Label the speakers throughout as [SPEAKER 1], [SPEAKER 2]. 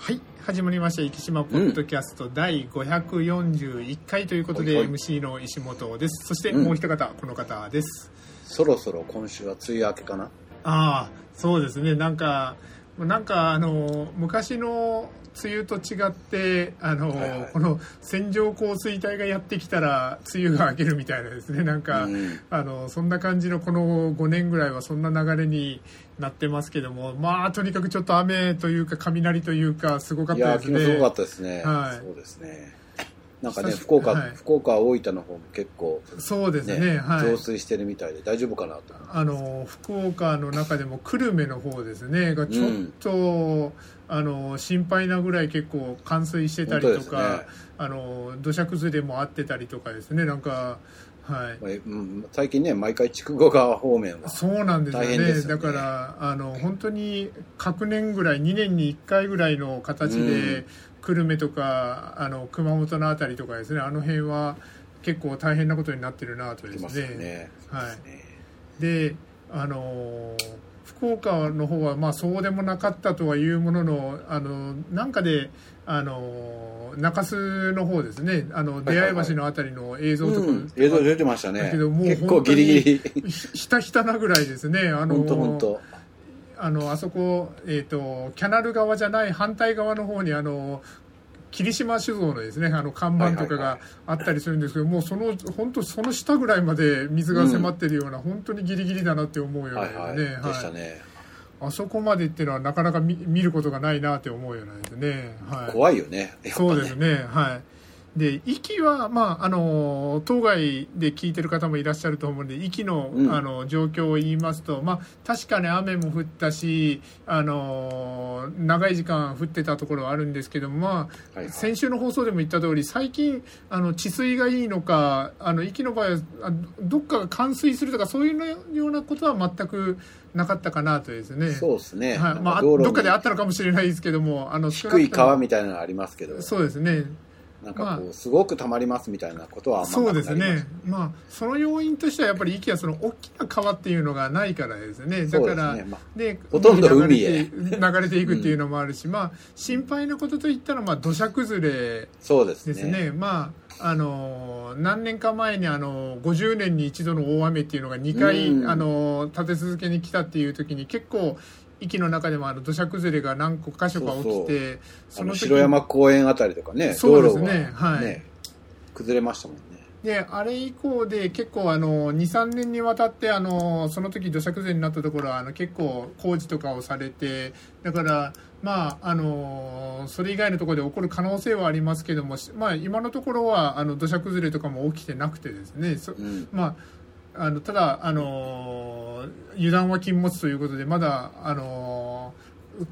[SPEAKER 1] はい始まりました生島ポッドキャスト第541回ということで、
[SPEAKER 2] はいはい。
[SPEAKER 1] MC の石本です。そして
[SPEAKER 2] うん。
[SPEAKER 1] もう一方、この方です。
[SPEAKER 2] そろそろ今週は梅雨明けかな？
[SPEAKER 1] ああそうですね。なんかなんかあの昔の梅雨と違ってあの、
[SPEAKER 2] はいはい。
[SPEAKER 1] この線状降水帯がやってきたら梅雨が明けるみたいなですね。なんか、
[SPEAKER 2] うん。
[SPEAKER 1] あのそんな感じのこの5年ぐらいはそんな流れになってますけども。まあとにかくちょっと雨というか雷というかすごかったですね。
[SPEAKER 2] 昨日すごかったですね、
[SPEAKER 1] はい。
[SPEAKER 2] そうですねなんかね福岡、
[SPEAKER 1] はい。
[SPEAKER 2] 福岡大分の方も結構
[SPEAKER 1] そうです
[SPEAKER 2] ね。
[SPEAKER 1] ねはい。
[SPEAKER 2] 増水してるみたいで大丈夫かなと
[SPEAKER 1] あの福岡の中でも久留米の方ですね。がちょっと、あの心配なぐらい結構冠水してたりとか、
[SPEAKER 2] ね。
[SPEAKER 1] あの土砂崩れもあってたりとかですね。なんかはい。
[SPEAKER 2] 最近ね毎回筑後川方面は
[SPEAKER 1] そうなんですよね。
[SPEAKER 2] 大変ですよね。
[SPEAKER 1] だからあの本当に各年ぐらい2年に1回ぐらいの形で、
[SPEAKER 2] うん。
[SPEAKER 1] 久留米とかあの熊本の辺りとかですねあの辺は結構大変なことになってるなとで
[SPEAKER 2] す
[SPEAKER 1] すね。はい。
[SPEAKER 2] で
[SPEAKER 1] あのー福岡の方はまあそうでもなかったとはいうもののあのなんかであのー中洲の方ですね。あの
[SPEAKER 2] はいはい
[SPEAKER 1] 出会い橋のあたりの映像とか、
[SPEAKER 2] うん、映像出てましたね。
[SPEAKER 1] だけどもう
[SPEAKER 2] 結構ギリギリ。
[SPEAKER 1] ひひたひたなぐらいですね。あの
[SPEAKER 2] 本当本当。
[SPEAKER 1] あのあそこ、えー、とキャナル側じゃない反対側の方にあの霧島酒造のですねあの看板とかが
[SPEAKER 2] はいはいはい。
[SPEAKER 1] あったりするんですけど、もうその本当その下ぐらいまで水が迫ってるような、本当にギリギリだなって思うような
[SPEAKER 2] はいはい、
[SPEAKER 1] ね、
[SPEAKER 2] でしたね、
[SPEAKER 1] あそこまでっていうのはなかなか見見ることがないなって思うようなですね、はい、
[SPEAKER 2] 怖いよねね。
[SPEAKER 1] そうですねはいで息は、まあ、あの当該で聞いてる方もいらっしゃると思うんで息の,、
[SPEAKER 2] うん。
[SPEAKER 1] あの状況を言いますと、まあ、確かに雨も降ったしあの長い時間降ってたところはあるんですけども、まあ
[SPEAKER 2] はいはい。
[SPEAKER 1] 先週の放送でも言った通り最近あの治水がいいのかあの息の場合はあどっかが冠水するとかそういうようなことは全くなかったかなとですね。
[SPEAKER 2] そうですね、
[SPEAKER 1] はい。まあ、どっかであったのかもしれないですけどもあの
[SPEAKER 2] 低い川みたいなのありますけど。
[SPEAKER 1] そうですね
[SPEAKER 2] なんかこう、
[SPEAKER 1] ま
[SPEAKER 2] すごく溜まりますみたいなことはあんま
[SPEAKER 1] そうですね。
[SPEAKER 2] し、
[SPEAKER 1] まあ、その要因としてはやっぱり息はその大きな川っていうのがないからですね。だから
[SPEAKER 2] ですね。まあ
[SPEAKER 1] で
[SPEAKER 2] ほとんど海へ。
[SPEAKER 1] 流れていくっていうのもあるし、まあ、心配なことといったらまあ土砂崩れ
[SPEAKER 2] そうですね。
[SPEAKER 1] ですね、まああの何年か前にあの50年に一度の大雨っていうのが2回、
[SPEAKER 2] うん。
[SPEAKER 1] あの立て続けに来たっていう時に結構息の中でもあの土砂崩れが何個箇所か起きて
[SPEAKER 2] あの
[SPEAKER 1] 時
[SPEAKER 2] 城山公園あたりとかね
[SPEAKER 1] そうです
[SPEAKER 2] 道路が
[SPEAKER 1] ねはい。
[SPEAKER 2] 崩れましたもんね。
[SPEAKER 1] であれ以降で結構あの23年にわたってあのその時土砂崩れになったところはあの結構工事とかをされてだからまああのそれ以外のところで起こる可能性はありますけども、しまあ、今のところはあの土砂崩れとかも起きてなくてですねそ
[SPEAKER 2] うん。
[SPEAKER 1] まあ、あのただ、あの油断は禁物ということでまだ、あの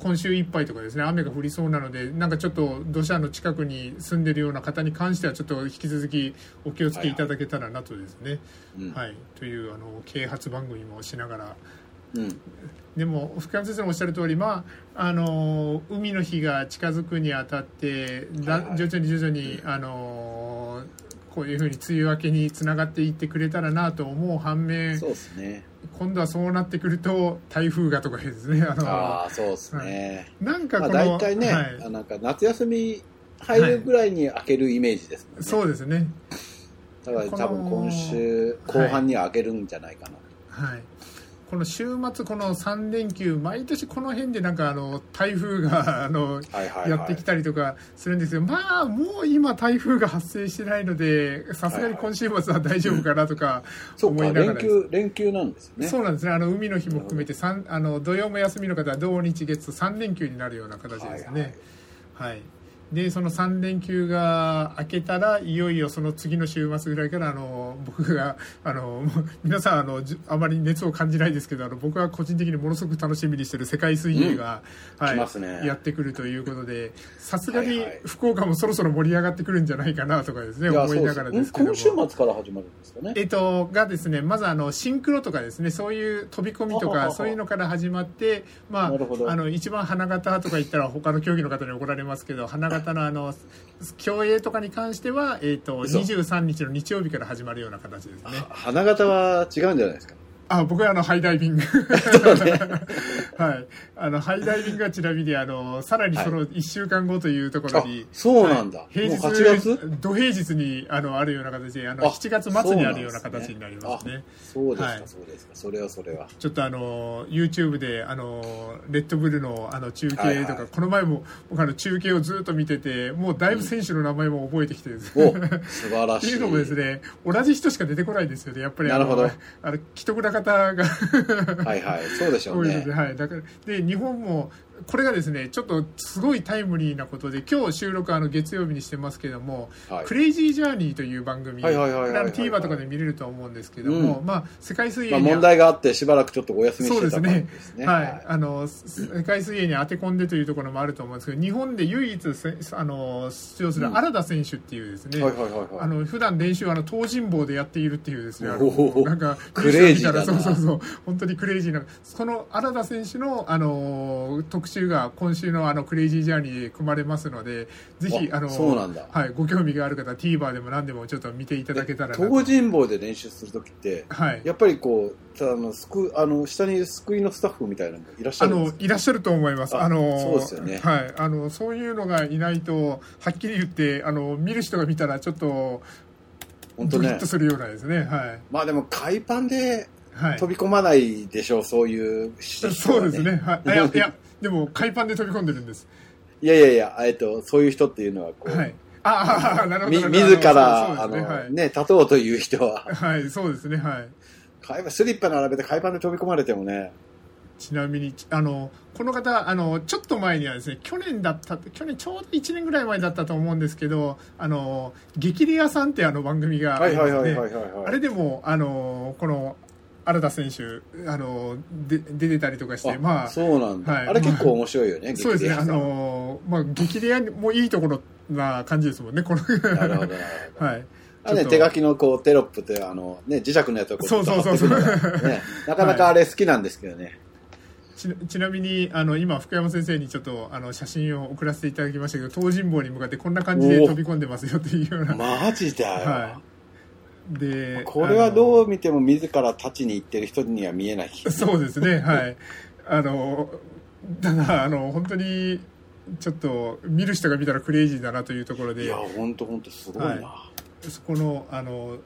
[SPEAKER 1] 今週いっぱいとかですね雨が降りそうなのでなんかちょっと土砂の近くに住んでるような方に関してはちょっと引き続きお気をつけいただけたらなとですね、
[SPEAKER 2] うん
[SPEAKER 1] はい。というあの啓発番組もしながら。
[SPEAKER 2] うん。
[SPEAKER 1] でも福山先生のおっしゃる通り、まあ、あの海の日が近づくにあたってだ
[SPEAKER 2] はいはい。
[SPEAKER 1] 徐々に徐々にあのこういうふうに梅雨明けにつながっていってくれたらなと思う反面
[SPEAKER 2] そうですね。
[SPEAKER 1] 今度はそうなってくると台風がとかですね。あの
[SPEAKER 2] ああそうですね、まあ
[SPEAKER 1] なんかこの、
[SPEAKER 2] 大体ね、
[SPEAKER 1] はい。
[SPEAKER 2] あなんか夏休み入るぐらいに開けるイメージですもんね、
[SPEAKER 1] そうですね。
[SPEAKER 2] だから多分今週後半には開けるんじゃないかな、
[SPEAKER 1] はいこの週末この3連休毎年この辺でなんかあの台風があの
[SPEAKER 2] はいはいはい。
[SPEAKER 1] やってきたりとかするんですけど、まあもう今台風が発生してないのでさすがに今週末は大丈夫かなとか
[SPEAKER 2] そうか
[SPEAKER 1] 思いながら
[SPEAKER 2] 連休連休なんですよね。
[SPEAKER 1] そうなんですね。あの海の日も含めて三あの土曜も休みの方は土日月と3連休になるような形ですね。はい、でその3連休が明けたらいよいよその次の週末ぐらいからあの僕があの皆さんあのじあまり熱を感じないですけどあの僕は個人的にものすごく楽しみにしてる世界水泳が、
[SPEAKER 2] 来ますね。
[SPEAKER 1] やってくるということでさすがに
[SPEAKER 2] はいはい。
[SPEAKER 1] 福岡もそろそろ盛り上がってくるんじゃないかなとかですね
[SPEAKER 2] いや
[SPEAKER 1] 思いながらですけども。
[SPEAKER 2] 今週末から始まるんですかね。
[SPEAKER 1] えっと、がですね、まずあの、シンクロとかですね、そういう飛び込みとか、
[SPEAKER 2] はははは。
[SPEAKER 1] そういうのから始まって、まあ、あの、一番花形とか言ったら他の競技の方に怒られますけど、花形のあの、競泳とかに関しては、えっと、
[SPEAKER 2] 嘘
[SPEAKER 1] 23日の日曜日から始まるような形ですね。
[SPEAKER 2] 花形は違うんじゃないですか
[SPEAKER 1] あ僕はあのハイダイビング。はい。あのハイダイビングはちなみにあのさらにその1週間後というところに、
[SPEAKER 2] あそうなんだ。
[SPEAKER 1] はい。平日
[SPEAKER 2] 8月？
[SPEAKER 1] 土平日にあのあるような形であの
[SPEAKER 2] あ
[SPEAKER 1] 7月末にあるような形になりますね。
[SPEAKER 2] そうですか、
[SPEAKER 1] はい。
[SPEAKER 2] そうですか。それはそれは。
[SPEAKER 1] ちょっとあの YouTube であのレッドブルのあの中継とか、
[SPEAKER 2] はいはい。
[SPEAKER 1] この前も僕あの中継をずっと見ててもうだいぶ選手の名前も覚えてきてです。
[SPEAKER 2] お
[SPEAKER 1] ね、
[SPEAKER 2] 素晴らしい。
[SPEAKER 1] っていうのもですね同じ人しか出てこないんですよね。やっぱりあの
[SPEAKER 2] なるほど。
[SPEAKER 1] あの既得な方が。
[SPEAKER 2] はいはい。そうでしょうね。
[SPEAKER 1] はい、だからで日本もこれがですねちょっとすごいタイムリーなことで今日収録あの月曜日にしてますけども「
[SPEAKER 2] はい。
[SPEAKER 1] クレイジージャーニー」という番組あの TVer とかで見れると思うんですけども、まあ世界水
[SPEAKER 2] まあ、
[SPEAKER 1] 泳に
[SPEAKER 2] 問題があってしばらくちょっとお休みしてた感じ
[SPEAKER 1] そうですね。
[SPEAKER 2] ね
[SPEAKER 1] はい、あの世界水泳に当て込んでというところもあると思うんですけど日本で唯一せあの出場する
[SPEAKER 2] うん
[SPEAKER 1] 新田選手っていうですね、
[SPEAKER 2] はいはいはいはい。
[SPEAKER 1] あの普段練習はあの東尋坊でやっているっていうですねなんか
[SPEAKER 2] クレイジーだな。
[SPEAKER 1] そうそうそう本当にクレイジーな。その新田選手のあの特集が今週のあのクレイジージャーニーで組まれますのでぜひ
[SPEAKER 2] あ
[SPEAKER 1] あの
[SPEAKER 2] そうなんだ
[SPEAKER 1] はい、ご興味がある方は TVer でも何でもちょっと見ていただけたら
[SPEAKER 2] 東尋坊で練習するときって
[SPEAKER 1] はい
[SPEAKER 2] やっぱりこうあのすくあの下に救いのスタッフみたいなのもいらっしゃ
[SPEAKER 1] あ
[SPEAKER 2] るんですか？
[SPEAKER 1] のいらっしゃると思います。
[SPEAKER 2] あ
[SPEAKER 1] あの
[SPEAKER 2] そうですよね
[SPEAKER 1] はい、あのそういうのがいないとはっきり言ってあの見る人が見たらちょっと
[SPEAKER 2] 本当ね
[SPEAKER 1] ドキッとするようなですね。はい
[SPEAKER 2] まあでも海パンで
[SPEAKER 1] はい。
[SPEAKER 2] 飛び込まないでしょうそういう人は
[SPEAKER 1] そうですね。はい。いやいやでも海パンで飛び込んでるんです。
[SPEAKER 2] いやいやいやえっとそういう人っていうのはこう、
[SPEAKER 1] はい。ああなるほど。
[SPEAKER 2] み
[SPEAKER 1] なるほど
[SPEAKER 2] 自らあのね立とうという人は
[SPEAKER 1] はい。はい、そうですね。はい。
[SPEAKER 2] 海パンスリッパ並べて海パンで飛び込まれてもね
[SPEAKER 1] ちなみにあのこの方あのちょっと前にはですね去年だった去年ちょうど1年ぐらい前だったと思うんですけどあの激レアさんってあの番組があ
[SPEAKER 2] はいはいはいはいはいはい
[SPEAKER 1] あれでもあのこの新田選手あので出てたりとかして
[SPEAKER 2] あ
[SPEAKER 1] まあ
[SPEAKER 2] そうなんだ、
[SPEAKER 1] はい。
[SPEAKER 2] あれ結構面白いよね、
[SPEAKER 1] そうですね。あのまあ激レアもいいところな感じですもんねこの。
[SPEAKER 2] なるほ
[SPEAKER 1] はい。
[SPEAKER 2] あれね、手書きのこうテロップってあの、ね、磁石のやつをこ
[SPEAKER 1] そうそうそうそう。
[SPEAKER 2] 貼ってくるからね、なかなかあれ好きなんですけどね、
[SPEAKER 1] ちちなみにあの今福山先生にちょっとあの写真を送らせていただきましたけど東尋坊に向かってこんな感じで飛び込んでますよっていうような。
[SPEAKER 2] マジだよ、
[SPEAKER 1] はで
[SPEAKER 2] これはど
[SPEAKER 1] う
[SPEAKER 2] う見ても自ら立ちに行ってる人には見えない。
[SPEAKER 1] そうですねはい。あのただあの本当にちょっと見る人が見たらクレイジーだなというところで。
[SPEAKER 2] いや本当本当すごいな、
[SPEAKER 1] はそこのあの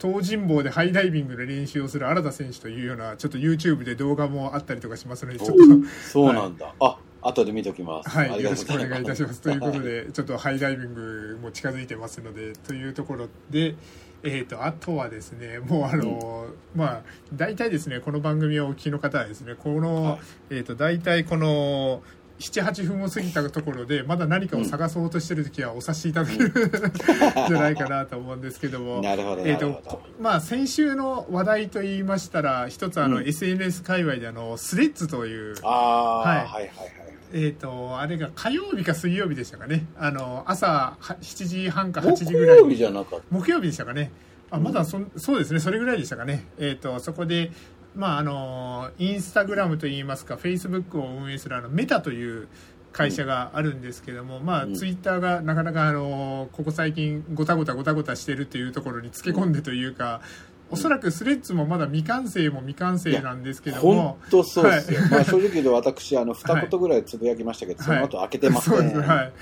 [SPEAKER 1] 東尋坊でハイダイビングで練習をする新田選手というようなちょっと YouTube で動画もあったりとかしますのでちょっと
[SPEAKER 2] そうなんだ、あ後で見ときます、
[SPEAKER 1] はい、
[SPEAKER 2] あり
[SPEAKER 1] よろしくお願いいたします。ということ
[SPEAKER 2] は
[SPEAKER 1] で、ちょっとハイダイビングも近づいてますので、というところで、えー、とあとはですね、もうあの、まあ、大体ですね、この番組をお聞きの方はですね、この、
[SPEAKER 2] はい。
[SPEAKER 1] えー、と大体この、7、8分を過ぎたところで、まだ何かを探そうとしてるときはお察しいただける、じゃないかなと思うんですけども。
[SPEAKER 2] なるほど
[SPEAKER 1] えとまあ、先週の話題と言いましたら一つあの、
[SPEAKER 2] うん。
[SPEAKER 1] SNS 界隈であのスレッズという
[SPEAKER 2] ああ、
[SPEAKER 1] はい。
[SPEAKER 2] はい、はいはい
[SPEAKER 1] えー、とあれが火曜日か水曜日でしたかね。あの朝は7時半か8時ぐらい
[SPEAKER 2] 木曜日じゃなかった。
[SPEAKER 1] 木曜日でしたかね。あまだそ,、そうですね。それぐらいでしたかね、えー、とそこで、まあ、あのインスタグラムといいますかフェイスブックを運営するあのメタという会社があるんですけども、まあ、
[SPEAKER 2] うん
[SPEAKER 1] ツイッターがなかなかあのここ最近ごたごたごたごたしてるというところにつけ込んでというか、おそらくスレッズもまだ未完成も未完成なんですけど
[SPEAKER 2] 本
[SPEAKER 1] も
[SPEAKER 2] 当そうですよ、
[SPEAKER 1] はい。
[SPEAKER 2] まあ、正直言うと私あの二言ぐらいつぶやきましたけど、その後開けてません、
[SPEAKER 1] そうですはい。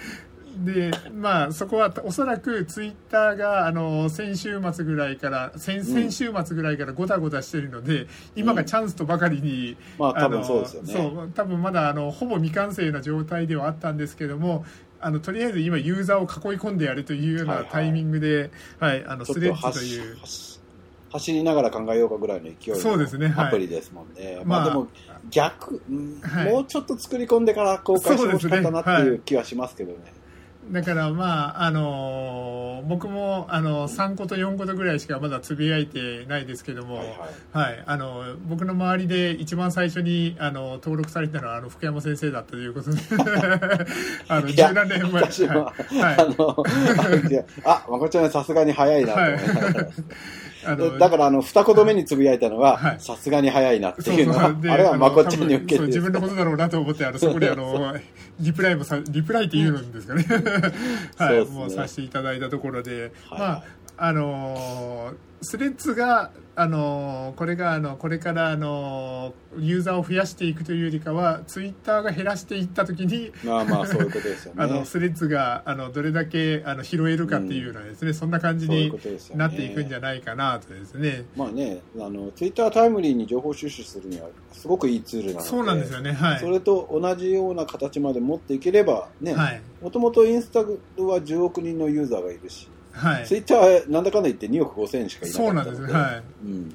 [SPEAKER 1] でまあそこはおそらくツイッターがあの先週末ぐらいから先先週末ぐらいからごたごたしてるので今がチャンスとばかりに、
[SPEAKER 2] まあ多分
[SPEAKER 1] の
[SPEAKER 2] そうですよね。
[SPEAKER 1] そう多分まだあのほぼ未完成な状態ではあったんですけどもあのとりあえず今ユーザーを囲い込んでやるというよう
[SPEAKER 2] はいはい。
[SPEAKER 1] なタイミングで、はいあのスレッズという
[SPEAKER 2] 走走りながら考えようかぐらいの勢い
[SPEAKER 1] そうですね
[SPEAKER 2] アプリですもんね、
[SPEAKER 1] まあ。
[SPEAKER 2] まあ、でも逆、もうちょっと作り込んでから公開してほしかったなって
[SPEAKER 1] い
[SPEAKER 2] いう気はしますけどね。
[SPEAKER 1] だからまああの僕もあの3個と4個とぐらいしかまだつぶやいてないですけども、
[SPEAKER 2] はいはい。
[SPEAKER 1] はい、あの僕の周りで一番最初にあの登録されたのはあの福山先生だったということで。あの
[SPEAKER 2] いや
[SPEAKER 1] 十何年前。
[SPEAKER 2] 私は、
[SPEAKER 1] はい。はい。
[SPEAKER 2] あの、あ、まこちゃんさすがに早いなと思いながらだから、あの、二言目につぶやいたの
[SPEAKER 1] は、
[SPEAKER 2] はい。さすがに早いなっていうのは、あれはまこちゃんに受けて。
[SPEAKER 1] 自分のことだろうなと思ってあのそこであのリプライもさリプライって言うんですかね。はい、もうさせていただいたところで、
[SPEAKER 2] はい。
[SPEAKER 1] まああのースレッズが、あのーこれがあのこれから、あのーユーザーを増やしていくというよりかはツイッターが減らしていった時に
[SPEAKER 2] まあまあそういうことですよね
[SPEAKER 1] あのスレッズがあのどれだけあの拾えるかっていうのはですね、そんな感じになっていくんじゃないかなとですね。
[SPEAKER 2] まあねあのツイッタータイムリーに情報収集するにはすごくいいツールなので
[SPEAKER 1] そうなんですよね。はい。
[SPEAKER 2] それと同じような形まで持っていければね
[SPEAKER 1] はい。
[SPEAKER 2] もともとインスタは10億人のユーザーがいるし、
[SPEAKER 1] はい。
[SPEAKER 2] ツイッターはなんだかんだ言って2億5千しかいなか
[SPEAKER 1] そうなんですね。はい。
[SPEAKER 2] うん、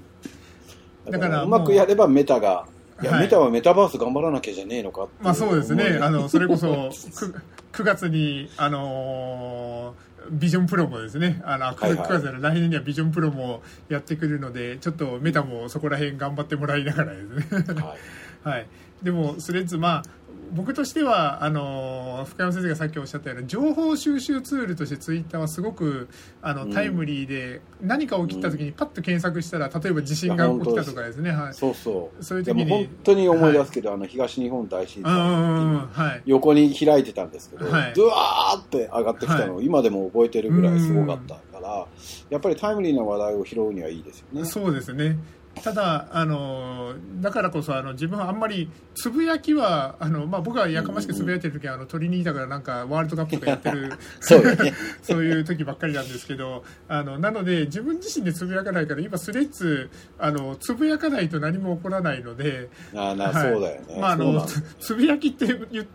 [SPEAKER 2] だ
[SPEAKER 1] だから
[SPEAKER 2] うまくやればメタが、いや、
[SPEAKER 1] はい
[SPEAKER 2] メタはメタバース頑張らなきゃじゃねえのかってい
[SPEAKER 1] まあそうですね。あの、それこそ、9, 9月に、あのービジョンプロもですね、あの、9
[SPEAKER 2] はいはい
[SPEAKER 1] 月の来年にはビジョンプロもやってくるので、ちょっとメタもそこら辺頑張ってもらいながらですね。
[SPEAKER 2] はい
[SPEAKER 1] はい。でも、スレッズ、まあ、僕としては、あの、深山先生がさっきおっしゃったような、情報収集ツールとしてツイッターはすごく、あの、
[SPEAKER 2] うん。
[SPEAKER 1] タイムリーで、何か起きた時にパッと検索したら、例えば地震が起きたとかですね、はい。
[SPEAKER 2] そうそう。
[SPEAKER 1] そういう時に。
[SPEAKER 2] でも本当に思い出すけど、あの東日本大震災
[SPEAKER 1] はい。
[SPEAKER 2] 横に開いてたんですけど、
[SPEAKER 1] はい。
[SPEAKER 2] ドワーって上がってきたのを今でも覚えてるぐらいすごかったから、やっぱりタイムリーな話題を拾うにはいいですよね。
[SPEAKER 1] そうですね。ただ、あの、だからこそ、あの、自分はあんまり、つぶやきは、あの、まあ、僕はやかましくつぶやいてる時は、あの、鳥にいたからなんか、ワールドカップとかやってる、
[SPEAKER 2] そうだね。
[SPEAKER 1] そういう時ばっかりなんですけど、あの、なので、自分自身でつぶやかないから、今、スレッズ、あの、つぶやかないと何も起こらないので、
[SPEAKER 2] あーな、
[SPEAKER 1] はい
[SPEAKER 2] そうだよね。
[SPEAKER 1] まあ、あのつつぶやきって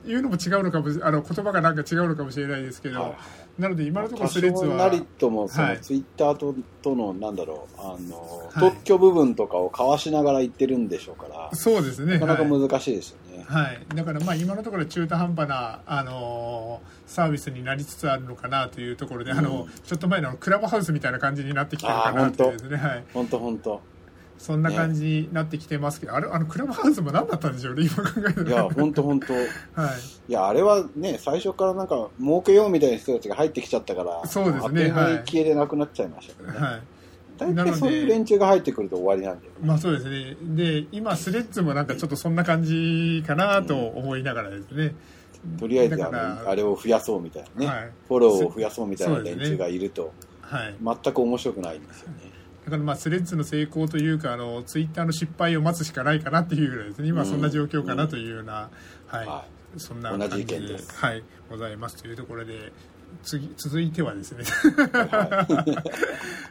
[SPEAKER 1] 言うのも違うのかもしあの言葉がなんか違うのかもしれないですけど、
[SPEAKER 2] はい
[SPEAKER 1] なので今のところ
[SPEAKER 2] 多
[SPEAKER 1] スレッズは
[SPEAKER 2] 少なりともそ
[SPEAKER 1] はい。
[SPEAKER 2] のツイッターととのなんだろうあの
[SPEAKER 1] はい。
[SPEAKER 2] 特許部分とかを交わしながら言ってるんでしょうから
[SPEAKER 1] そうですね。
[SPEAKER 2] なかなか
[SPEAKER 1] はい。
[SPEAKER 2] 難しいですよね。
[SPEAKER 1] はい、だからまあ今のところ中途半端な、あのーサービスになりつつあるのかなというところで、あの
[SPEAKER 2] うん。
[SPEAKER 1] ちょっと前のクラブハウスみたいな感じになってきてるかなというですね、はい、
[SPEAKER 2] 本当本当。
[SPEAKER 1] そんな感じになってきてますけど、あれあのクラブハウスも何だったんでしょうね今考えたら。
[SPEAKER 2] いや本当本当。い
[SPEAKER 1] はい、
[SPEAKER 2] やあれはね最初からなんか儲けようみたいな人たちが入ってきちゃったから、
[SPEAKER 1] そうですね
[SPEAKER 2] あっとい消えれなくなっちゃいましたけどね。
[SPEAKER 1] はい。
[SPEAKER 2] 大体そういう連中が入ってくると終わりなんだよね。
[SPEAKER 1] まあそうですね。で今スレッズもなんかちょっとそんな感じかなと思いながらですね、
[SPEAKER 2] とりあえずあのあれを増やそうみたいなね、
[SPEAKER 1] はい。
[SPEAKER 2] フォローを増やそうみたいな連中がいると、
[SPEAKER 1] はい。
[SPEAKER 2] 全く面白くないんですよね。
[SPEAKER 1] だからまあスレッズの成功というかあのツイッターの失敗を待つしかないかなっていうぐらいですね。今はそんな状況かなというような、はい、
[SPEAKER 2] は
[SPEAKER 1] そんな感じではい、ございますというところで次続いてはですね。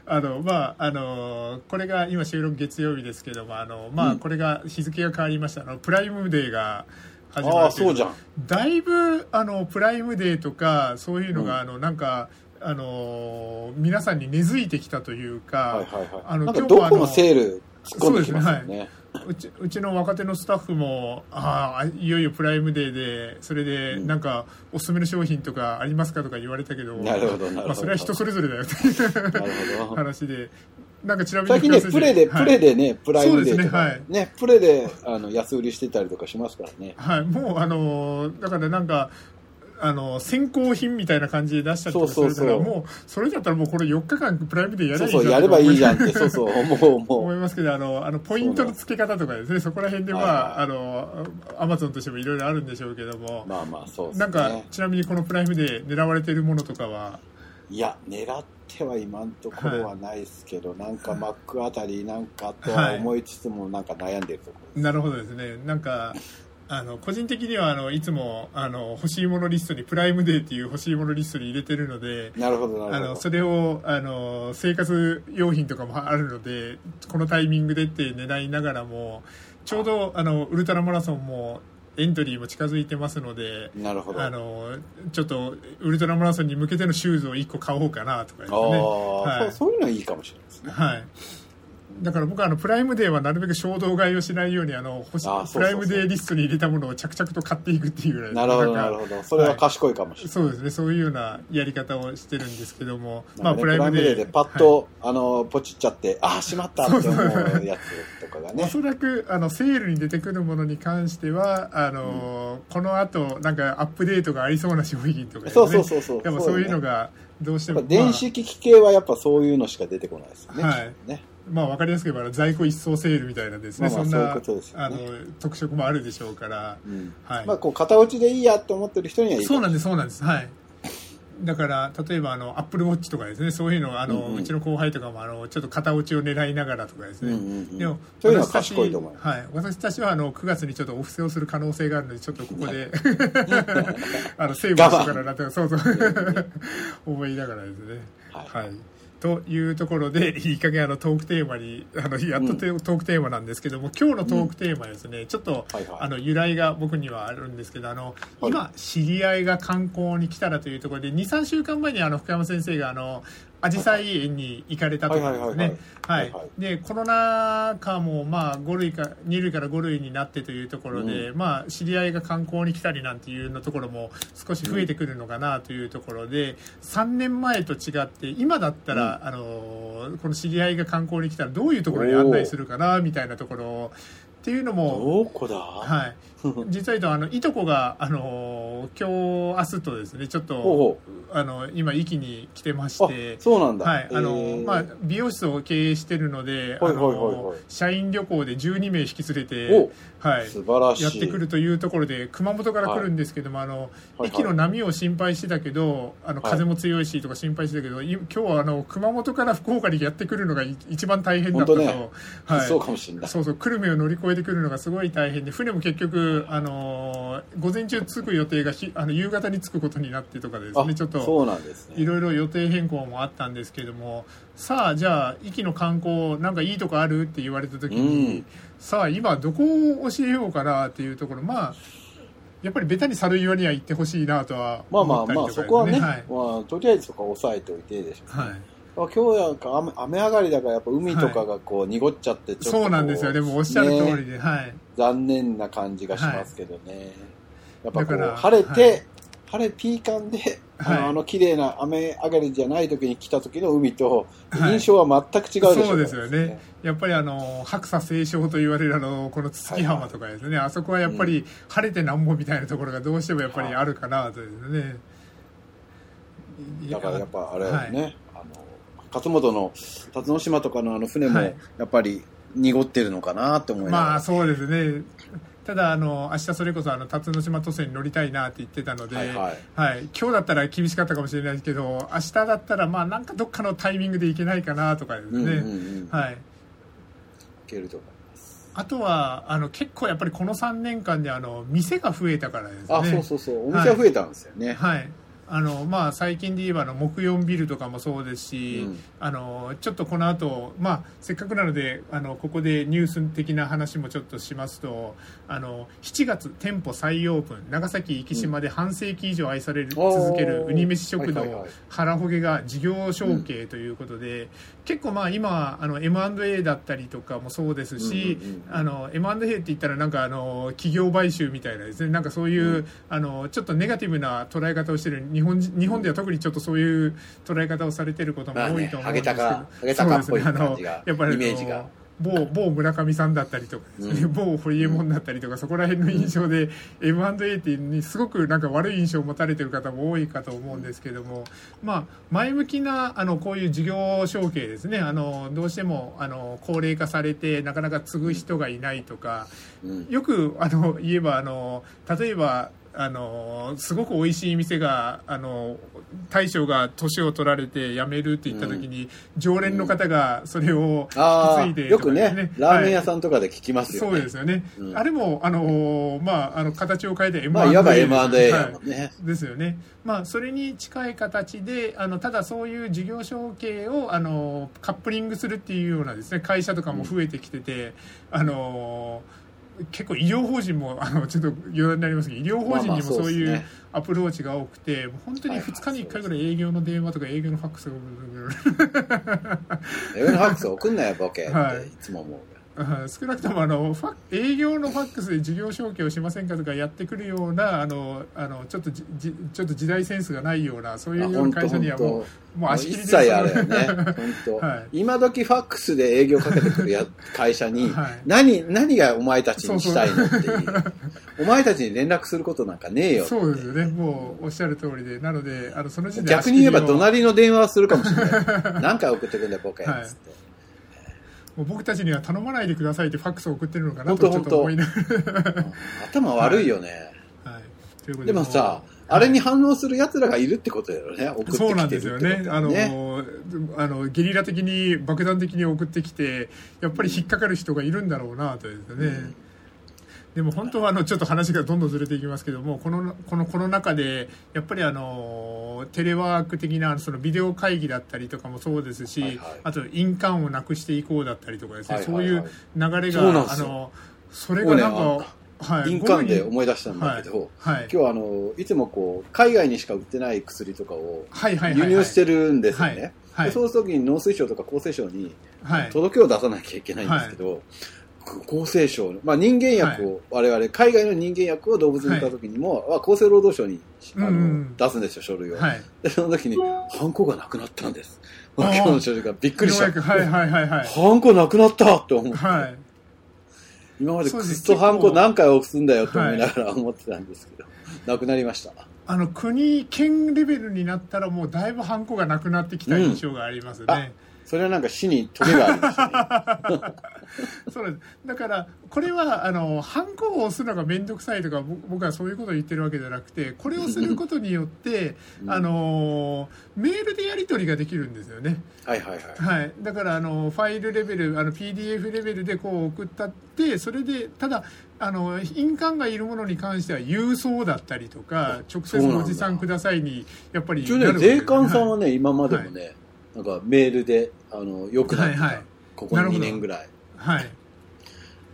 [SPEAKER 1] あのまああのこれが今収録月曜日ですけどもあのま
[SPEAKER 2] うん。
[SPEAKER 1] あこれが日付が変わりました。あのプライムデーが始ま
[SPEAKER 2] あ
[SPEAKER 1] る
[SPEAKER 2] あそうじゃん。
[SPEAKER 1] だいぶあのプライムデーとかそういうのが、
[SPEAKER 2] うん。
[SPEAKER 1] あのなんかあの皆さんに根付いてきたというか、
[SPEAKER 2] はいはいはい。
[SPEAKER 1] あの今日もあの
[SPEAKER 2] セール突っ込んできますよ
[SPEAKER 1] そうです
[SPEAKER 2] ね。
[SPEAKER 1] うちうちの若手のスタッフもああいよいよプライムデーでそれで
[SPEAKER 2] うん
[SPEAKER 1] なんかおすすめの商品とかありますかとか言われたけど、まあ、それは人それぞれだよという。話でなんかちなみに
[SPEAKER 2] 最近ね、
[SPEAKER 1] 深
[SPEAKER 2] プレで、
[SPEAKER 1] 瀬先生
[SPEAKER 2] プレでね、プライムデーとか
[SPEAKER 1] そうですねはい
[SPEAKER 2] ね、プレであの安売りしてたりとかしますからね。
[SPEAKER 1] はい、はい、もうあのだからなんかあの先行品みたいな感じで出したりとかするから
[SPEAKER 2] そうそうそう
[SPEAKER 1] もうそれだったらもうこれ4日間プライムデーやれば
[SPEAKER 2] そ
[SPEAKER 1] いういじゃん
[SPEAKER 2] そう、やればいいじゃんって、そうそう、思う思
[SPEAKER 1] 思いますけどあのあのポイントの付け方とかですねそこら辺では、
[SPEAKER 2] はいはい
[SPEAKER 1] あのアマゾンとしてもいろいろあるんでしょうけども、
[SPEAKER 2] う。まあまあ、そうですね。
[SPEAKER 1] なんかちなみにこのプライムで狙われているものとかは？い
[SPEAKER 2] や、狙っては今のところはないですけど、なんかマックあたりなんかとは思いつつも、なんか悩んでるところです。
[SPEAKER 1] なるほどですねなんかあの個人的にはあのいつもあの欲しいものリストにプライムデーっていう欲しいものリストに入れてるので
[SPEAKER 2] なるほど、なるほど。
[SPEAKER 1] あのそれをあの生活用品とかもあるのでこのタイミングでって狙いながらもちょうどあのウルトラマラソンもエントリーも近づいてますので
[SPEAKER 2] なるほど。
[SPEAKER 1] あのちょっとウルトラマラソンに向けてのシューズを1個買おうかなとかね。
[SPEAKER 2] そうそういうのいいかもしれないですね。
[SPEAKER 1] はいだから僕はあのプライムデーはなるべく衝動買いをしないようにあのプライムデーリストに入れたものを着々と買っていくっていうぐらい
[SPEAKER 2] なるほど、なるほど。それは賢いかもしれない。
[SPEAKER 1] そうですねそういうようなやり方をしてるんですけども、まあ
[SPEAKER 2] プライムデーでパッ
[SPEAKER 1] はい
[SPEAKER 2] と、あの、ポチっちゃって、ああ、しまったって思うやつとかがね。
[SPEAKER 1] おそらくあのセールに出てくるものに関してはあの、この後なんかアップデートがありそうな商品とかね
[SPEAKER 2] そうそうそうそう。
[SPEAKER 1] そういうのがどうしても、
[SPEAKER 2] 電子機器系はやっぱそういうのしか出てこないですよね。
[SPEAKER 1] はい
[SPEAKER 2] ね
[SPEAKER 1] まあ、わかりやすく言えば在庫一掃セールみたいなですね、
[SPEAKER 2] まあまあ
[SPEAKER 1] そんな
[SPEAKER 2] ね。
[SPEAKER 1] あの特色もあるでしょうから、
[SPEAKER 2] うん。
[SPEAKER 1] はい。
[SPEAKER 2] まあ、こう、型落ちでいいやと思ってる人にはいい
[SPEAKER 1] そうなんです、そうなんです、はい。だから例えばあのアップルウォッチとかですね。そういうのあの、
[SPEAKER 2] うんうん。
[SPEAKER 1] うちの後輩とかもあのちょっと型落ちを狙いながらとかですね、
[SPEAKER 2] うんうんうん。
[SPEAKER 1] でも私たちはい、私たちはあの9月にちょっとお布施をする可能性があるのでちょっとここで あのセーブしてからなとそうそう。思いながらですね。
[SPEAKER 2] はい。
[SPEAKER 1] はいというところでいい加減あのトークテーマにあのやっとトークテーマなんですけども今日のトークテーマはですね、ちょっと、
[SPEAKER 2] はいはい。
[SPEAKER 1] あの由来が僕にはあるんですけどあの、
[SPEAKER 2] はい。
[SPEAKER 1] 今知り合いが観光に来たらというところで23週間前にあの福山先生があの紫陽花園に行かれたとかですね。
[SPEAKER 2] はい
[SPEAKER 1] でコロナ禍もまあ5類か2類から5類になってというところで、まあ、知り合いが観光に来たりなんていうのところも少し増えてくるのかなというところで、3年前と違って今だったら、あのこの知り合いが観光に来たらどういうところに案内するかなみたいなところっていうのも
[SPEAKER 2] どこだ？
[SPEAKER 1] はい、実は言うとあのいとこが、あの今日明日とですねちょっとあの今壱岐に来てまし
[SPEAKER 2] あ
[SPEAKER 1] て。
[SPEAKER 2] そうなんだ。
[SPEAKER 1] はいあの
[SPEAKER 2] えー。
[SPEAKER 1] まあ、美容室を経営してるので、
[SPEAKER 2] はい
[SPEAKER 1] 社員旅行で12名引き連れて
[SPEAKER 2] お、
[SPEAKER 1] はい、
[SPEAKER 2] 素晴らしい。
[SPEAKER 1] やってくるというところで熊本から来るんですけども、あの
[SPEAKER 2] はい。は
[SPEAKER 1] の波を心配してたけどあの
[SPEAKER 2] はい。
[SPEAKER 1] 風も強いしとか心配してたけど、い今日はあの熊本から福岡にやってくるのがい一番大変だったと、はい、
[SPEAKER 2] そうかもしれない。
[SPEAKER 1] そうそう久留米を乗り越えてくるのがすごい大変で船も結局、あの午前中着く予定がひあの夕方に着くことになってとかです
[SPEAKER 2] あ
[SPEAKER 1] ねちょっといろいろ予定変更もあったんですけどもさあじゃあ壱岐の観光なんかいいとこあるって言われた時に、
[SPEAKER 2] うん。
[SPEAKER 1] さあ今どこを教えようかなっていうところまあやっぱりベタに猿岩には行ってほしいなとは
[SPEAKER 2] まあまあまあ
[SPEAKER 1] 思ったりとかです
[SPEAKER 2] そこはね、
[SPEAKER 1] はい。
[SPEAKER 2] まあ、とりあえずそこは押さえておいていいでしょう、
[SPEAKER 1] はい。
[SPEAKER 2] あ今日なんか雨雨上がりだからやっぱ海とかがこう濁っちゃってちょっとこ
[SPEAKER 1] そうなんですよ。でもおっしゃる通り
[SPEAKER 2] ね
[SPEAKER 1] で、はい
[SPEAKER 2] 残念な感じがしますけどね、やっぱこう晴れて、
[SPEAKER 1] はい。
[SPEAKER 2] 晴れピーカンで、
[SPEAKER 1] はい。
[SPEAKER 2] あのあの綺麗な雨上がりじゃない時に来た時の海と
[SPEAKER 1] はい。
[SPEAKER 2] 印象は全く違うでしょう。から
[SPEAKER 1] そうですよね。やっぱりあの白砂青松と言われるあのこの筒木浜とかですね、あそこはやっぱり晴れてなんぼみたいなところがどうしてもやっぱりあるかなとですね、
[SPEAKER 2] だからやっぱあれね、
[SPEAKER 1] はい。
[SPEAKER 2] あの勝本の辰野島とかのあの船も
[SPEAKER 1] はい。
[SPEAKER 2] やっぱり濁ってるのかなって思いながら、
[SPEAKER 1] まあそうですね。ただあの明日それこそあの辰野島渡船に乗りたいなって言ってたので、
[SPEAKER 2] はいはい。
[SPEAKER 1] はい。今日だったら厳しかったかもしれないですけど明日だったらまあなんかどっかのタイミングで行けないかなとかですね、
[SPEAKER 2] うんうんうん、い
[SPEAKER 1] はい。
[SPEAKER 2] けると思います。
[SPEAKER 1] あとはあの結構やっぱりこの3年間であの店が増えたからですね。
[SPEAKER 2] あそうそうそう。お店は増えたんですよね、
[SPEAKER 1] はいあのまあ、最近で言えばあの木4ビルとかもそうですし、
[SPEAKER 2] うん。
[SPEAKER 1] あのちょっとこの後、まあせっかくなのであのここでニュース的な話もちょっとしますとあの7月店舗再オープン長崎壱岐島で半世紀以上愛される、
[SPEAKER 2] おー。
[SPEAKER 1] 続けるウニ飯食堂、腹ほげが事業承継ということで、結構まあ今あの M&A だったりとかもそうですし、
[SPEAKER 2] うんうんうん。
[SPEAKER 1] あの M&A って言ったらなんかあの企業買収みたいなですね。なんかそういう、
[SPEAKER 2] うん。
[SPEAKER 1] あのちょっとネガティブな捉え方をしてる日本人日本では特にちょっとそういう捉え方をされてることも多いと思うんですけど、
[SPEAKER 2] ハゲタカハゲタカ
[SPEAKER 1] やっぱり
[SPEAKER 2] イメージが。
[SPEAKER 1] 某某村上さんだったりとかね、
[SPEAKER 2] うん。
[SPEAKER 1] 某ホリエモンだったりとかそこら辺の印象で M&A ってにすごくなんか悪い印象を持たれてる方も多いかと思うんですけども、まあ、前向きなあのこういう事業承継ですね。あのどうしてもあの高齢化されてなかなか継ぐ人がいないとか、
[SPEAKER 2] うん。
[SPEAKER 1] よくあの言えばあの例えばあのすごく美味しい店があの大将が年を取られて辞めるって言った時に、常連の方がそれを
[SPEAKER 2] あ
[SPEAKER 1] 引き継いで
[SPEAKER 2] あよくねラーメン屋
[SPEAKER 1] はい
[SPEAKER 2] さんとかで聞きますよね、
[SPEAKER 1] そうですよね、
[SPEAKER 2] うん。
[SPEAKER 1] あれもあの、まあ、あの形を変えて M&A
[SPEAKER 2] まあいわば
[SPEAKER 1] です
[SPEAKER 2] M&A や
[SPEAKER 1] はい。
[SPEAKER 2] もんね、
[SPEAKER 1] ですよね、まあ、それに近い形であのただそういう事業承継をあのカップリングするっていうようなですね会社とかも増えてきてて、あの結構医療法人もあのちょっと余談になりますけど医療法人にも
[SPEAKER 2] まあまあそう
[SPEAKER 1] いうアプローチが多くてもう本当に
[SPEAKER 2] はいはい
[SPEAKER 1] 2日に1回ぐらい営業の電話とか営業のファックスが
[SPEAKER 2] エのファックス送んなよボケって
[SPEAKER 1] はい。
[SPEAKER 2] いつも思う
[SPEAKER 1] あ少なくともあのファ営業のファックスで事業承継をしませんかとかやってくるようなあのあのちょっとじじちょっと時代センスがないようなそういうような会社にはも
[SPEAKER 2] 本
[SPEAKER 1] うもう足切り
[SPEAKER 2] 一
[SPEAKER 1] で
[SPEAKER 2] 切あれよね。本当、
[SPEAKER 1] はい。
[SPEAKER 2] 今時ファックスで営業かけてくるや会社に、
[SPEAKER 1] はい。
[SPEAKER 2] 何何がお前たちにしたいのっていう。お前たちに連絡することなんかねえよ
[SPEAKER 1] そうですよね。もうおっしゃる通りで。なのであのその時点で
[SPEAKER 2] 逆に言えば隣の電話をするかもしれない。何回送ってくんだよボケっつって、
[SPEAKER 1] はいもう僕たちには頼まないでくださいってファックスを送ってるのかなとちょっと思いなが
[SPEAKER 2] うん 頭悪いよね、
[SPEAKER 1] ら、はい、ということ
[SPEAKER 2] で。もさ
[SPEAKER 1] は
[SPEAKER 2] あれに反応する奴らがいるってことだよね。送ってきてる
[SPEAKER 1] そうなんですよね。あの、
[SPEAKER 2] ね。
[SPEAKER 1] あの、ゲリラ的に、爆弾的に送ってきて、やっぱり引っかかる人がいるんだろうな、とですね。でも本当はあのちょっと話がどんどんずれていきますけどもこのこのコロナ禍でやっぱりあのテレワーク的なそのビデオ会議だったりとかもそうですし、
[SPEAKER 2] はいはい。
[SPEAKER 1] あと印鑑をなくしていこうだったりとかですね、
[SPEAKER 2] はいはいはい。
[SPEAKER 1] そういう流れ
[SPEAKER 2] そうなん
[SPEAKER 1] があのそれがなんか、はい、
[SPEAKER 2] 印鑑で思い出したんだけど、
[SPEAKER 1] はい。
[SPEAKER 2] 今日あの、いつもこう、海外にしか売ってない薬とかを
[SPEAKER 1] はいはいはいはい。
[SPEAKER 2] 輸入してるんですよ
[SPEAKER 1] はい。
[SPEAKER 2] ね。
[SPEAKER 1] はい。
[SPEAKER 2] でそうするときに農水省とか厚生省に
[SPEAKER 1] はい。
[SPEAKER 2] 届けを出さなきゃいけないんですけど、厚生省、まあ、人間薬を、我々、海外の人間薬を動物に売ったときにも、まあ厚生労働省にあの、
[SPEAKER 1] うん
[SPEAKER 2] 出すんですよ、書類を。
[SPEAKER 1] はい
[SPEAKER 2] で、その時に、ハンコがなくなったんです。今日の書類がびっくりした。
[SPEAKER 1] はいはいはいはい
[SPEAKER 2] ハンコなくなったって思う。
[SPEAKER 1] はい
[SPEAKER 2] 今までク
[SPEAKER 1] そうです
[SPEAKER 2] スとハンコ何回押すんだよって思いながら思ってたんですけど、なくなりました。
[SPEAKER 1] あの国県レベルになったらもうだいぶハンコがなくなってきた印象がありますね、
[SPEAKER 2] うんそれはなんか死にトゲがあるんですよね。
[SPEAKER 1] そうです。だからこれはあのハンコを押すのが面倒くさいとかぼ僕はそういうことを言ってるわけじゃなくてこれをすることによって、
[SPEAKER 2] うん。
[SPEAKER 1] あのメールでやり取りができるんですよね、
[SPEAKER 2] はいはいはい。
[SPEAKER 1] はい、だからあのファイルレベルあの PDF レベルでこう送ったってそれでただあの印鑑がいるものに関しては郵送だったりとか直接ご持参くださいにやっぱり
[SPEAKER 2] 一応ね、税関さんは
[SPEAKER 1] ね、
[SPEAKER 2] ね、今までもね、なんかメールで、あの、よくなってた。
[SPEAKER 1] はいはい。
[SPEAKER 2] ここ2
[SPEAKER 1] なるほど。
[SPEAKER 2] 年ぐらい。
[SPEAKER 1] はい。はい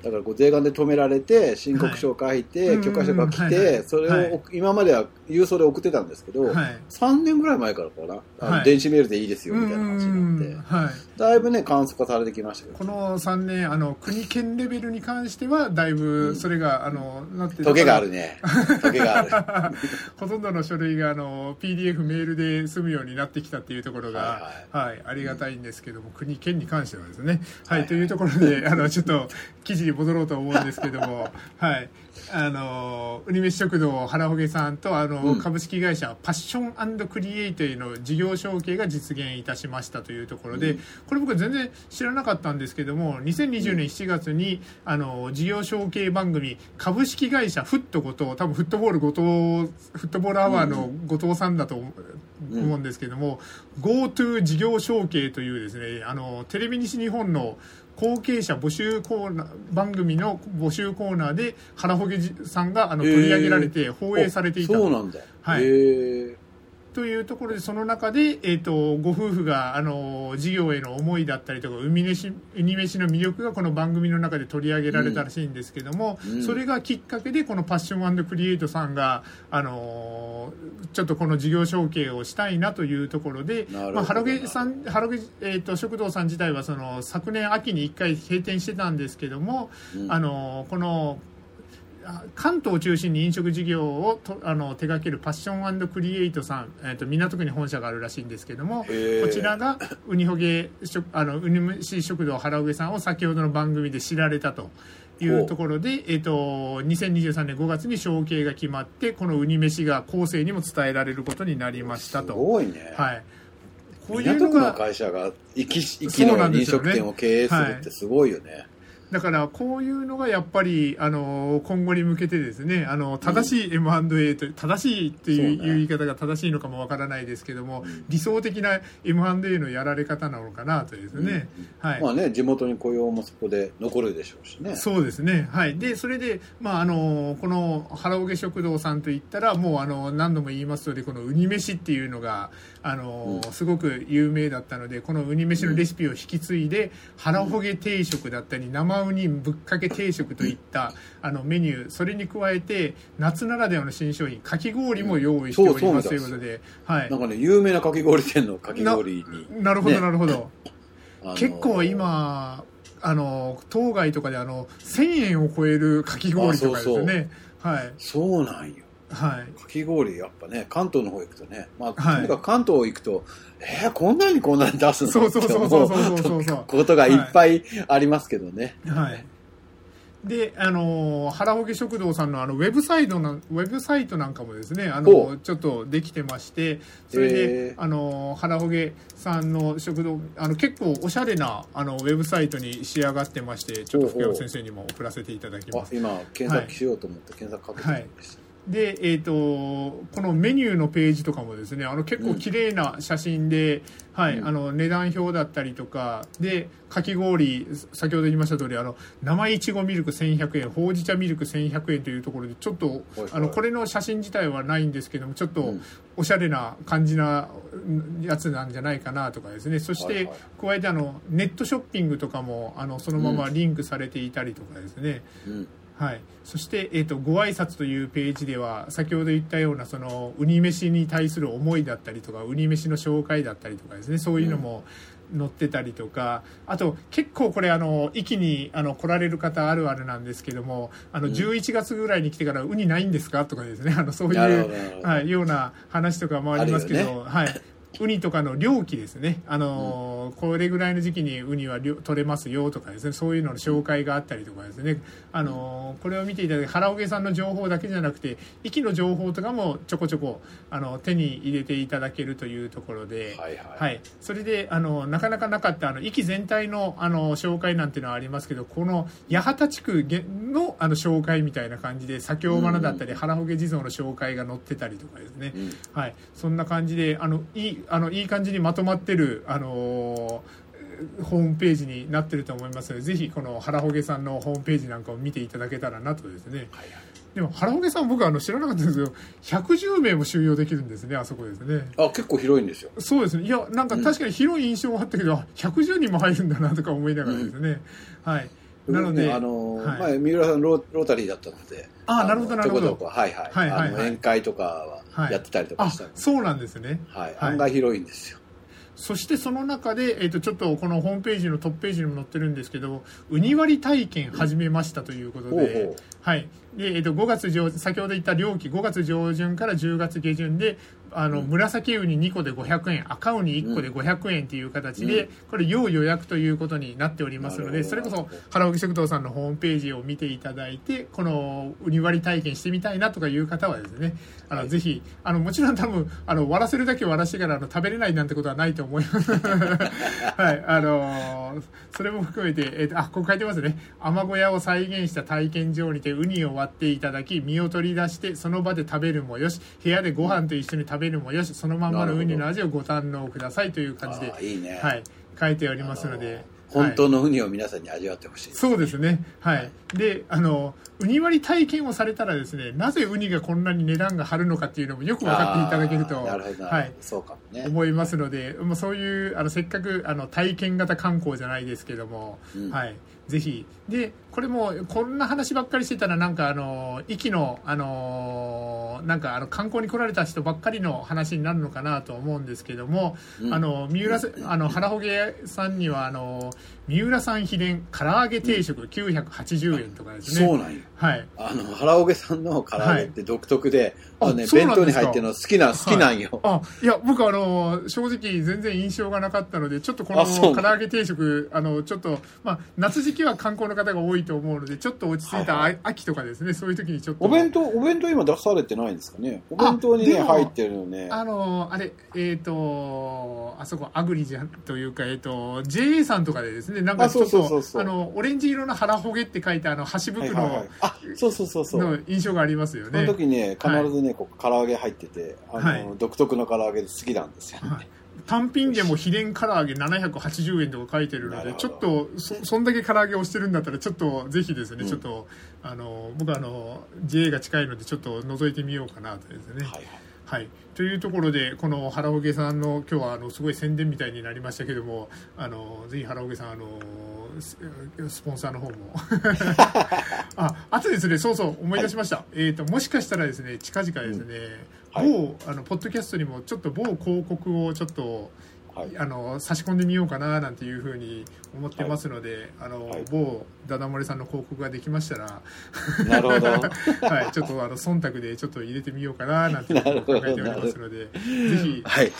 [SPEAKER 2] だからこう税関で止められて、申告書を書いて、
[SPEAKER 1] はい
[SPEAKER 2] 許可書が来て、それを、
[SPEAKER 1] はい。
[SPEAKER 2] 今までは郵送で送ってたんですけど、
[SPEAKER 1] はい。
[SPEAKER 2] 3年ぐらい前からかな、あの
[SPEAKER 1] はい。
[SPEAKER 2] 電子メールでいいですよみたいな話
[SPEAKER 1] うん
[SPEAKER 2] になって、
[SPEAKER 1] はい。
[SPEAKER 2] だいぶね、簡素化されてきましたけど、
[SPEAKER 1] この3年あの国県レベルに関してはだいぶそれが、あのなって
[SPEAKER 2] トゲがあるね。トゲがある。
[SPEAKER 1] ほとんどの書類があの PDF メールで済むようになってきたっていうところが、はいありがたいんですけども、国県に関してはですね、はい
[SPEAKER 2] はい。
[SPEAKER 1] というところであのちょっと記事に戻ろうと思うんですけども、はい、あのウニ飯食堂原ほげさんとあの、
[SPEAKER 2] うん。
[SPEAKER 1] 株式会社パッションクリエイトへの事業承継が実現いたしましたというところで、
[SPEAKER 2] うん。
[SPEAKER 1] これ僕全然知らなかったんですけども2020年7月にあの事業承継番組株式会社フット後藤多分フットボール後藤フットボールアワーの後藤さんだと思
[SPEAKER 2] うん
[SPEAKER 1] 思うんですけども、GoTo 事業承継というですねあのテレビ西日本の後継者募集コーナー番組の募集コーナーで原ほげさんがあの取り上げられて放映されていたと。
[SPEAKER 2] そうなんだ。
[SPEAKER 1] はい。
[SPEAKER 2] へー
[SPEAKER 1] というところでその中で、えー、とご夫婦があの事業への思いだったりとか海飯海飯の魅力がこの番組の中で取り上げられたらしいんですけども、
[SPEAKER 2] うん。
[SPEAKER 1] それがきっかけでこのパッションクリエイトさんがあのちょっとこの事業承継をしたいなというところで、まあ、ハロゲさんハロゲ、えー、と食堂さん自体はその昨年秋に1回閉店してたんですけども、
[SPEAKER 2] うん。
[SPEAKER 1] あのこのあ関東を中心に飲食事業をとあの手掛けるパッションクリエイトさん、えー、と港区に本社があるらしいんですけどもこちらがウニホゲ食あのウニ飯食堂原上さんを先ほどの番組で知られたというところで、えー、と2023年5月に承継が決まってこのウニ飯が後世にも伝えられることになりました
[SPEAKER 2] す
[SPEAKER 1] と。
[SPEAKER 2] ごいね。
[SPEAKER 1] はいこういうの
[SPEAKER 2] 港区の
[SPEAKER 1] が
[SPEAKER 2] 会社が生き生きの飲食店を経営するってすごいよね。
[SPEAKER 1] だからこういうのがやっぱりあの今後に向けてですねあの正しい M&A と正しいっていう,、言い方が正しいのかもわからないですけども、
[SPEAKER 2] うん。
[SPEAKER 1] 理想的な M&A のやられ方なのかなとですね、はい、
[SPEAKER 2] まあね、地元に雇用もそこで残るでしょうしね。
[SPEAKER 1] そうですね、はい、でそれで、まあ、あのこの原桶食堂さんといったらもうあの何度も言います通りこのウニ飯っていうのがあの、
[SPEAKER 2] うん。
[SPEAKER 1] すごく有名だったのでこのウニ飯のレシピを引き継いで、腹ほげ定食だったり生ウニぶっかけ定食といったあのメニューそれに加えて夏ならではの新商品かき氷も用意しております。ということで、はい。
[SPEAKER 2] なんかね、有名なかき氷店のかき氷に。
[SPEAKER 1] なるほど
[SPEAKER 2] ね。
[SPEAKER 1] なるほど。
[SPEAKER 2] あの
[SPEAKER 1] 結構今あの当該とかであの1000円を超えるかき氷とかですよねはい。
[SPEAKER 2] そうなんよ。
[SPEAKER 1] はい。
[SPEAKER 2] かき氷、やっぱね、関東の方行くとね、まあ、
[SPEAKER 1] はい。
[SPEAKER 2] とにかく関東行くと、えー、こんなにこんなに出すの？
[SPEAKER 1] そうそうそうそうそうそう。そう
[SPEAKER 2] って思ことがいっぱいありますけどね。
[SPEAKER 1] はい。であの原ほげ食堂さんのあのウェブサイトなウェブサイトなんかもですねあ
[SPEAKER 2] ほ
[SPEAKER 1] の
[SPEAKER 2] う
[SPEAKER 1] ちょっとできてましてそれ
[SPEAKER 2] へ
[SPEAKER 1] で
[SPEAKER 2] ー。
[SPEAKER 1] あの原ほげさんの食堂あの結構おしゃれなあのウェブサイトに仕上がってましてちょっと福山先生にも送らせていただきます。
[SPEAKER 2] あ今、検索しようと思って検索かけてみました。
[SPEAKER 1] で、えっ、と、このメニューのページとかもですね、あの結構綺麗な写真で、はい、
[SPEAKER 2] うん
[SPEAKER 1] あの値段表だったりとか、で、かき氷、先ほど言いました通り、あの、生いちごミルク1100円、ほうじ茶ミルク1100円というところで、ちょっと、
[SPEAKER 2] はい
[SPEAKER 1] あの、これの写真自体はないんですけども、ちょっと
[SPEAKER 2] うん
[SPEAKER 1] おしゃれな感じなうんやつなんじゃないかなとかですね。そして加えてあの、ネットショッピングとかも、あの、そのままリンクされていたりとかですね。
[SPEAKER 2] うん。
[SPEAKER 1] はい、そして、えー、とご挨拶というページでは先ほど言ったようなそのウニ飯に対する思いだったりとかウニ飯の紹介だったりとかですね。そういうのも載ってたりとか、あと結構これあの駅にあの来られる方あるあるなんですけどもあの
[SPEAKER 2] うん。
[SPEAKER 1] 11月ぐらいに来てからウニないんですか？とかですね。あのそういうはい、ような話とかもありますけど、
[SPEAKER 2] あるよ
[SPEAKER 1] はい。ウニとかの漁期ですね、あのーこれぐらいの時期にウニは漁取れますよとかですね、そういうのの紹介があったりとかですね、あのーこれを見ていただいて、原桶さんの情報だけじゃなくて、息の情報とかもちょこちょこあの手に入れていただけるというところで、
[SPEAKER 2] はいはい。
[SPEAKER 1] はい、それであのなかなかなかったあの駅全体のあの紹介なんていうのはありますけどこの八幡地区げのあの紹介みたいな感じで左京花だったり原鉾地蔵の紹介が載ってたりとかですね、
[SPEAKER 2] うん。
[SPEAKER 1] はい、そんな感じであのいいあのいい感じにまとまってる、あのーホームページになってると思いますのでぜひこの原鉾さんのホームページなんかを見ていただけたらなとですね
[SPEAKER 2] はいはい。
[SPEAKER 1] でも原鉾さん僕あの知らなかったんですけど110名も収容できるんですねあそこですね
[SPEAKER 2] あ、結構広いんですよ。
[SPEAKER 1] そうですね。いや、なんか確かに広い印象はあったけど、あ110人も入るんだなとか思いながらですね。はい。なので、
[SPEAKER 2] ねあのー
[SPEAKER 1] はい
[SPEAKER 2] 前、三浦さんローロータリーだったので。の
[SPEAKER 1] あなるほどなるほど
[SPEAKER 2] はいはい。
[SPEAKER 1] はいはいはい
[SPEAKER 2] あの宴会とかはやってたりとか
[SPEAKER 1] あ
[SPEAKER 2] したの、で
[SPEAKER 1] そうなんですね。
[SPEAKER 2] はい。
[SPEAKER 1] はい
[SPEAKER 2] 案外広いんですよ。
[SPEAKER 1] そしてその中で、えっ、と、ちょっとこのホームページのトップページにも載ってるんですけど、ウニ割り体験始めましたということで、
[SPEAKER 2] ほうほう
[SPEAKER 1] はい。で、えっ、と、5月上、先ほど言った料期、5月上旬から10月下旬で、あの、
[SPEAKER 2] うん。
[SPEAKER 1] 紫ウニ2個で500円、赤ウニ1個で500円という形で、
[SPEAKER 2] うん。
[SPEAKER 1] これ要予約ということになっておりますので、それこそ、原沖食堂さんのホームページを見ていただいて、このウニ割り体験してみたいなとかいう方はですね、あの、
[SPEAKER 2] はい。
[SPEAKER 1] ぜひ、あの、もちろん多分、あの、割らせるだけ割らしてから、あの、食べれないなんてことはないと思います。はい、あのーそれも含めて、えーとあ、ここ書いてますね。雨小屋を再現した体験場にてウニを割っていただき、身を取り出して、その場で食べるもよし、部屋でご飯と一緒に食べるもよし、そのまんまのウニの味をご堪能くださいという感じで
[SPEAKER 2] いいね。
[SPEAKER 1] はい、書いてありますので。
[SPEAKER 2] 本当のウニを皆さんに味わってほしい。
[SPEAKER 1] そうですね。はい。で、あの、ウニ割り体験をされたらですね、なぜウニがこんなに値段が張るのかっていうのもよく分かっていただけると。はい。
[SPEAKER 2] そうかもね。
[SPEAKER 1] 思いますので、もうそういうあのせっかくあの体験型観光じゃないですけども、
[SPEAKER 2] うん
[SPEAKER 1] はい、ぜひでこれもこんな話ばっかりしてたらなんかあの息のあのなんかあの観光に来られた人ばっかりの話になるのかなと思うんですけども、
[SPEAKER 2] うん
[SPEAKER 1] あの三浦さあの原ほげさんにはあの三浦さん秘伝唐揚げ定食980円とかですね。
[SPEAKER 2] そうなんよ。
[SPEAKER 1] はい。
[SPEAKER 2] あの、原桶さんの唐揚げって独特で、
[SPEAKER 1] あ
[SPEAKER 2] あのね、弁当に入ってるの好きな、好きなんよ。
[SPEAKER 1] あ、いや、僕あの、正直全然印象がなかったので、ちょっとこの唐揚げ定食、あの、ちょっと、まあ、夏時期は観光の方が多いと思うので、ちょっと落ち着いたあ
[SPEAKER 2] はい
[SPEAKER 1] 秋とかですね、そういう時にちょっと。
[SPEAKER 2] お弁当、お弁当今出されてないんですかね？お弁当にね、入ってるのね。
[SPEAKER 1] あの、あれ、えっ、と、あそこ、アグリじゃんというか、えっ、と、JA さんとかでですね、なんか
[SPEAKER 2] あ
[SPEAKER 1] ちょっ
[SPEAKER 2] そうそうそうそ
[SPEAKER 1] と、
[SPEAKER 2] う
[SPEAKER 1] あの、オレンジ色の腹ほげって書いた、あの、箸
[SPEAKER 2] はい
[SPEAKER 1] 袋
[SPEAKER 2] はいはい。あ、そうそうそうそう。
[SPEAKER 1] の印象がありますよ
[SPEAKER 2] そ
[SPEAKER 1] ね。
[SPEAKER 2] の時ね、必ずね、こう唐揚げ入ってて、あの、
[SPEAKER 1] はい
[SPEAKER 2] 独特の唐揚げで好きなんですよ。
[SPEAKER 1] はい単品でも秘伝唐揚げ780円とか書いてるので、ちょっとそ、そんだけ唐揚げをしてるんだったら、ちょっとぜひですね、
[SPEAKER 2] うん
[SPEAKER 1] ちょっと、あの、僕はあの、JA が近いので、ちょっと覗いてみようかなとですね。
[SPEAKER 2] はいはい。
[SPEAKER 1] はい。というところで、この原桶さんの、今日はあの、すごい宣伝みたいになりましたけども、あの、ぜひ原桶さん、あの、ススポンサーの方も。あ、あとですね、そうそう、思い出しました。えっ、と、もしかしたらですね、近々ですね、
[SPEAKER 2] はい
[SPEAKER 1] 某、あの、ポッドキャストにも、ちょっと某広告をちょっと、
[SPEAKER 2] はい。
[SPEAKER 1] あの差し込んでみようかななんていうふうに思ってますので、あの
[SPEAKER 2] はい
[SPEAKER 1] 某ダダ漏れさんの広告ができましたら、
[SPEAKER 2] なるほど。
[SPEAKER 1] はい、ちょっとあの忖度でちょっと入れてみようかななんていうふうに考えておりますので、ぜひ、
[SPEAKER 2] はい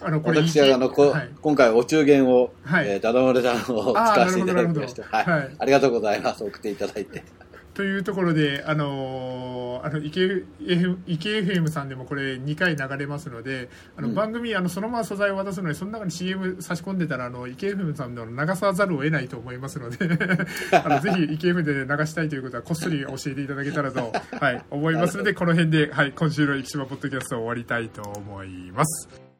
[SPEAKER 1] あのこれ
[SPEAKER 2] 私は、あの、こ
[SPEAKER 1] はい
[SPEAKER 2] 今回お中元を、
[SPEAKER 1] はい
[SPEAKER 2] えー、ダダ漏れさんを使わせていただきました。
[SPEAKER 1] なるほどなるほど
[SPEAKER 2] はい、
[SPEAKER 1] はい
[SPEAKER 2] ありがとうございます。送っていただいて。
[SPEAKER 1] というところで、あのー、あの、池、池 FM さんでもこれ2回流れますので、あの、番組、あの、そのまま素材を渡すのに、その中に CM 差し込んでたら、あの、池 FM さんの流さざるを得ないと思いますので あの、ぜひ池 FM で流したいということは、こっそり教えていただけたらと、はい、思いますので、この辺で、はい、今週の生島ポッドキャストを終わりたいと思います。